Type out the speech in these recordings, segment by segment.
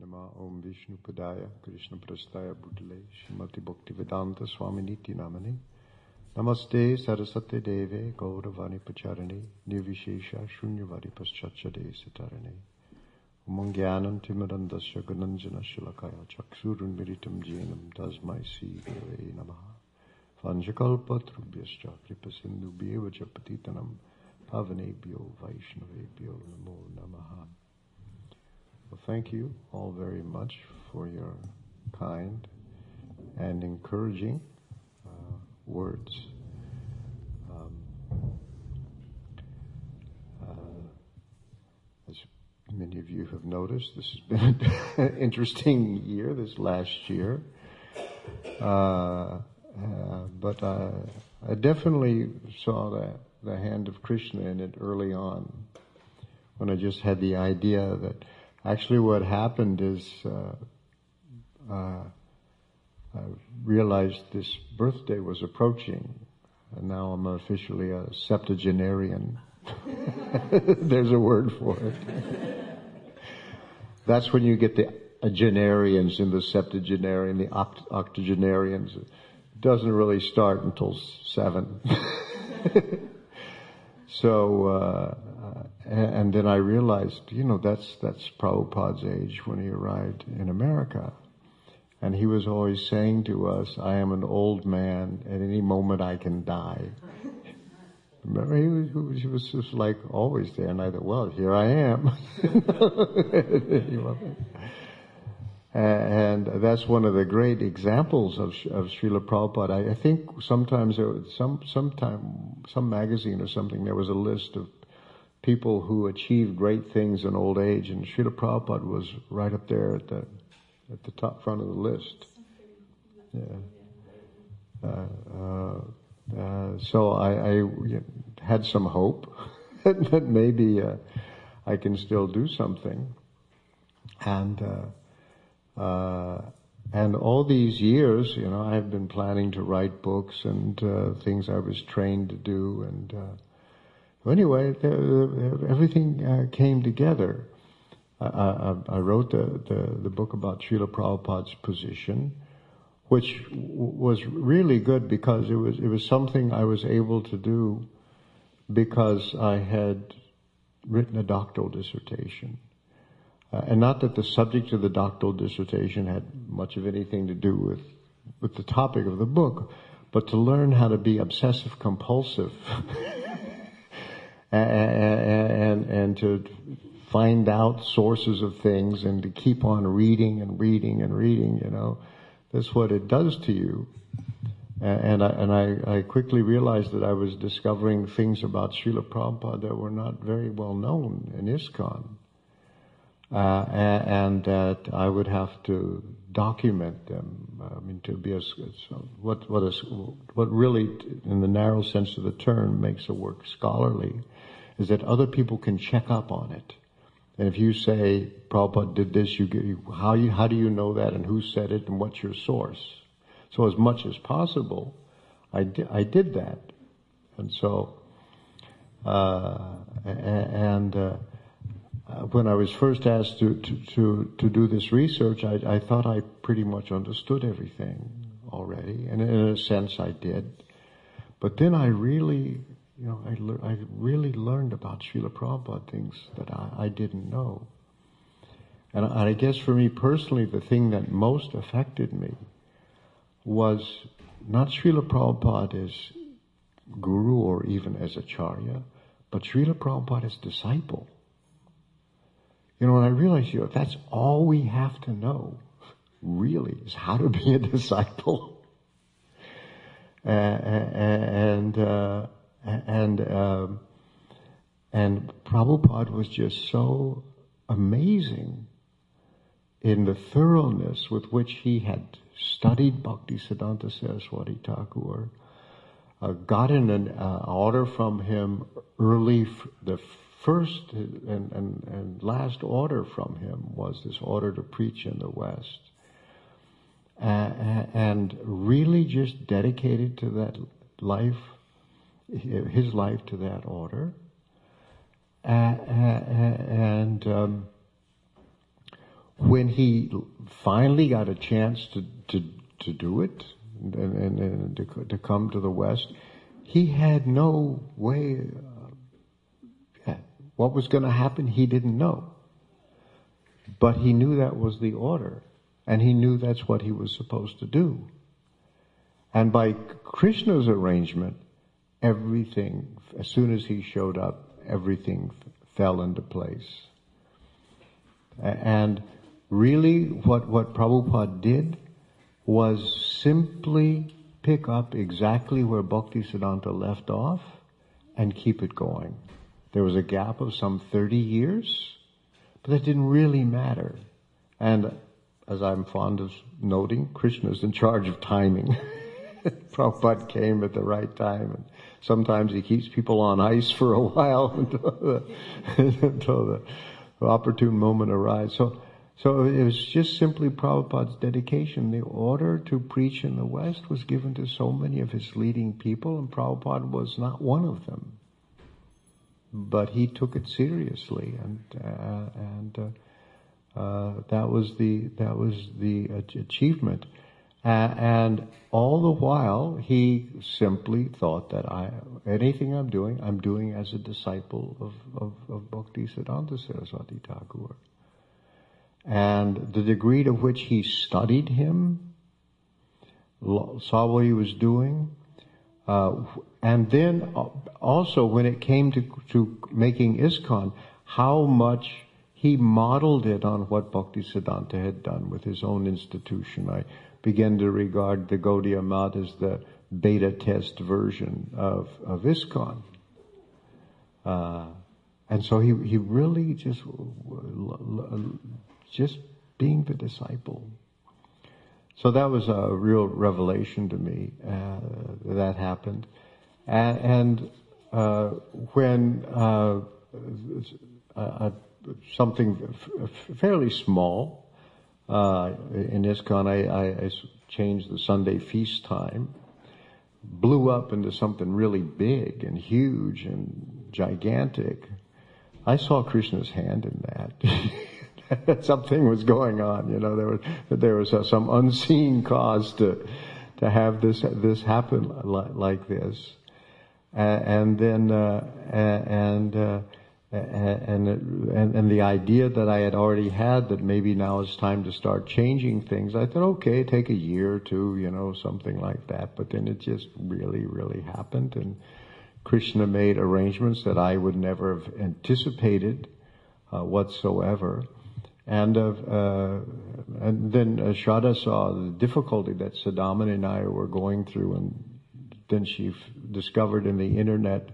Nama Om Vishnu Padaya Krishna Prastaya Bhutale Shrimati Bhaktivedanta Swami Niti Namani Namaste Sarasate Deve Gauravani Pacharani Nirvishesha Shunyavadi Paschachade Sitarani Umangyanam Timarandasya Gunanjana Shilakaya Chaksurun Miritam Jenam Tasmai Si Deve Namaha Vanjakalpa Trubhyascha Kripa Sindhu Bheva Japatitanam Pavanebhyo Vaishnavebhyo Namo Namaha well, thank you all very much for your kind and encouraging uh, words. Um, uh, as many of you have noticed, this has been an interesting year, this last year. Uh, uh but I definitely saw the, the hand of Krishna in it early on when I just had the idea that Actually, what happened is uh, uh, I realized this birthday was approaching, and now I'm officially a septuagenarian. There's a word for it. That's when you get the genarians and the septuagenarian, the oct- octogenarians. It doesn't really start until seven. so uh, and then I realized, you know, that's, that's Prabhupada's age when he arrived in America. And he was always saying to us, I am an old man, at any moment I can die. Remember, he was, he was just like always there, and I thought, well, here I am. and that's one of the great examples of, of Srila Prabhupada. I, I think sometimes there was some, sometime, some magazine or something, there was a list of people who achieved great things in old age, and Srila Prabhupada was right up there at the at the top front of the list. Yeah. Uh, uh, uh, so I, I, had some hope that maybe uh, I can still do something, and uh, uh, and all these years, you know, I've been planning to write books and things I was trained to do, and anyway, everything uh, came together. I, I, I wrote the, the, the, book about Srila Prabhupada's position, which was really good because it was, it was something I was able to do because I had written a doctoral dissertation. Uh, and not that the subject of the doctoral dissertation had much of anything to do with, with the topic of the book, but to learn how to be obsessive compulsive and, and, to find out sources of things and to keep on reading and reading and reading, you know, that's what it does to you. And I, and I, I quickly realized that I was discovering things about Srila Prabhupada that were not very well known in ISKCON. Uh, and, that I would have to document them. I mean, to be a, what, what, is, what really, in the narrow sense of the term, makes a work scholarly is that other people can check up on it. And if you say, Prabhupada did this, you, get how, you, how do you know that and who said it and what's your source? So as much as possible, I, di- I did that. And so, uh, and uh, when I was first asked to, to, to, to do this research, I, I, thought I pretty much understood everything already. And in a sense, I did. But then I really you know, I, le- I really learned about Srila Prabhupada things that I, I didn't know. And I, and I guess for me personally, the thing that most affected me was not Srila Prabhupada as guru or even as acharya, but Srila Prabhupada as disciple. You know, and I realized, you know, that's all we have to know, really, is how to be a disciple. Uh, and, uh, and um, and Prabhupada was just so amazing in the thoroughness with which he had studied Bhakti Siddhanta Saraswati Thakur, uh, gotten an uh, order from him early, f- the first and, and, and last order from him was this order to preach in the West. Uh, and really just dedicated to that life his life to that order. And um, when he finally got a chance to, to, to do it and, and, and to, to, come to the West, he had no way. Uh, what was going to happen, he didn't know. But he knew that was the order, and he knew that's what he was supposed to do. And by Krishna's arrangement, everything, as soon as he showed up, everything fell into place. And really what, what Prabhupada did was simply pick up exactly where Bhakti Siddhanta left off and keep it going. There was a gap of some 30 years, but that didn't really matter. And as I'm fond of noting, Krishna is in charge of timing. Prabhupada came at the right time. And sometimes he keeps people on ice for a while until the, until the opportune moment arrives. So, so it was just simply Prabhupada's dedication. The order to preach in the West was given to so many of his leading people, and Prabhupada was not one of them. But he took it seriously, and uh, and uh, uh, that was the that was the achievement. And all the while, he simply thought that I anything I'm doing, I'm doing as a disciple of of, of Bhakti Siddhanta Saraswati Thakur. And the degree to which he studied him, saw what he was doing, uh, and then uh, also when it came to, to making ISKCON, how much he modeled it on what Bhaktisiddhanta had done with his own institution. I began to regard the Gaudiya Math as the beta test version of, of ISKCON. Uh, and so he, he really just just being the disciple. So that was a real revelation to me uh, that happened, and, and uh, when uh, uh something fairly small uh, in ISKCON, I, I, I changed the Sunday feast time, blew up into something really big and huge and gigantic. I saw Krishna's hand in that. something was going on. You know, there was there was uh, some unseen cause to to have this this happen like, like this, uh, and then uh, and. And, and and the idea that I had already had that maybe now it's time to start changing things. I thought, okay, take a year or two, you know, something like that. But then it just really, really happened, and Krishna made arrangements that I would never have anticipated uh, whatsoever. And, uh, uh, and then uh, Shraddha saw the difficulty that Saudamani and I were going through, and then she f- discovered in the internet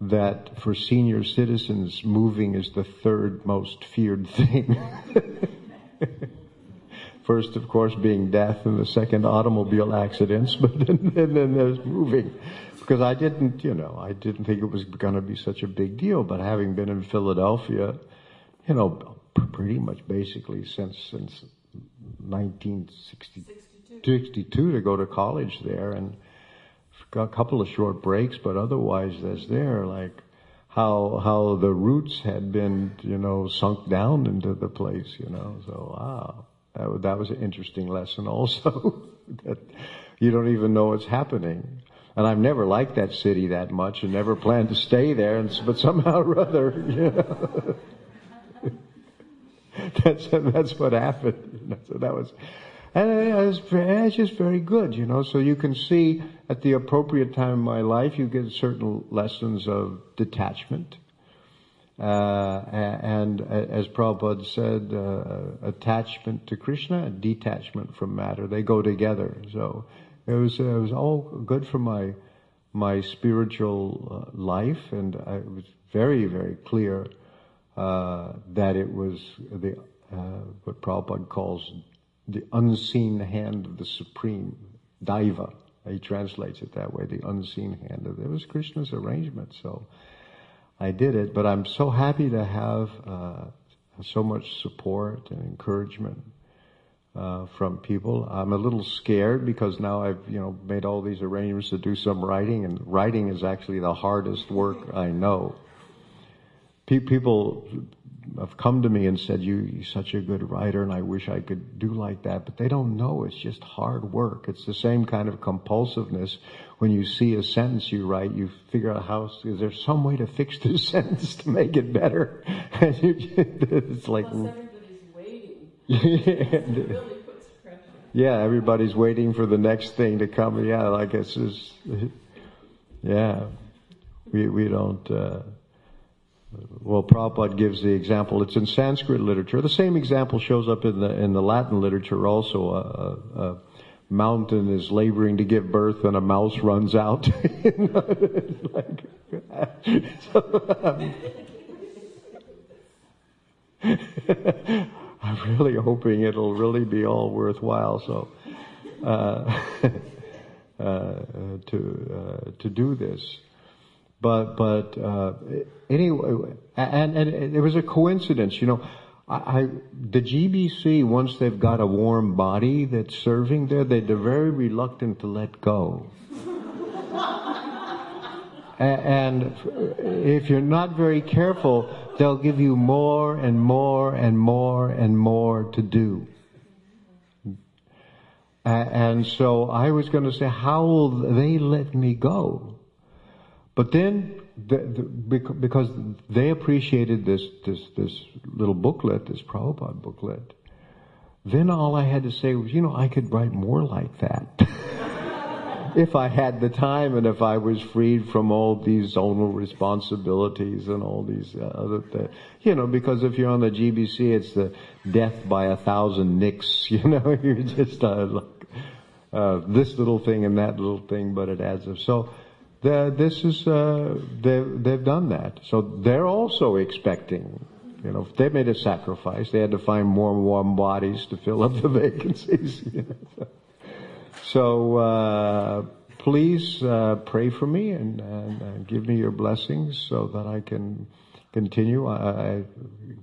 that for senior citizens, moving is the third most feared thing. First, of course, being death, and the second, automobile accidents, but then, then there's moving. Because I didn't, you know, I didn't think it was going to be such a big deal, but having been in Philadelphia, you know, pretty much basically since since 1962 to go to college there and a couple of short breaks, but otherwise as there like how how the roots had been you know sunk down into the place you know so wow that that was an interesting lesson also that you don't even know what's happening. And I've never liked that city that much and never planned to stay there, and, but somehow or other, you know. that's that's what happened. So that was, and it's, just very good, you know. So you can see at the appropriate time in my life, you get certain lessons of detachment. Uh, and as Prabhupada said, uh, attachment to Krishna detachment from matter, they go together. So it was, it was all good for my, my spiritual uh, life and it was very, very clear uh, that it was the uh, what Prabhupada calls the unseen hand of the Supreme, Daiva. He translates it that way, the unseen hand of it was Krishna's arrangement. So I did it, but I'm so happy to have uh, so much support and encouragement uh, from people. I'm a little scared because now I've you know made all these arrangements to do some writing, and writing is actually the hardest work I know people have come to me and said, you, you're such a good writer and I wish I could do like that, but they don't know. It's just hard work. It's the same kind of compulsiveness. When you see a sentence you write, you figure out how, is there some way to fix this sentence to make it better? And you, it's like, Plus everybody's waiting. It really puts pressure. yeah, everybody's waiting for the next thing to come. Yeah, like it's just, yeah, we, we don't, uh, well, Prabhupada gives the example. It's in Sanskrit literature. The same example shows up in the in the Latin literature also. A, a, a mountain is laboring to give birth, and a mouse runs out. like, so, I'm really hoping it'll really be all worthwhile. So, uh, uh, to uh, to do this. But but uh, anyway, and and it was a coincidence, you know. I, the GBC once they've got a warm body that's serving there, they, they're very reluctant to let go. and if you're not very careful, they'll give you more and more and more and more to do. And so I was going to say, how will they let me go? But then, the, the, because they appreciated this, this, this little booklet, this Prabhupada booklet, then all I had to say was, you know, I could write more like that. if I had the time and if I was freed from all these zonal responsibilities and all these uh, other things. You know, because if you're on the GBC, it's the death by a thousand nicks, you know, you're just, uh, uh, this little thing and that little thing, but it adds up. So, this is uh, they've they've done that. So they're also expecting. You know, they made a sacrifice. They had to find more warm bodies to fill up the vacancies. so uh, please uh, pray for me and, and, and, give me your blessings so that I can continue. I, I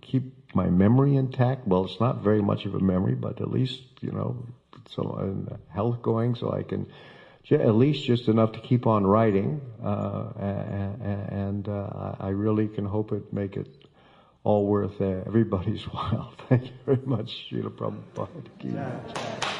keep my memory intact. Well, it's not very much of a memory, but at least you know, so health going, so I can at least just enough to keep on writing, uh, and uh, I really can hope it make it all worth uh, everybody's while. Thank you very much, Srila Prabhupada.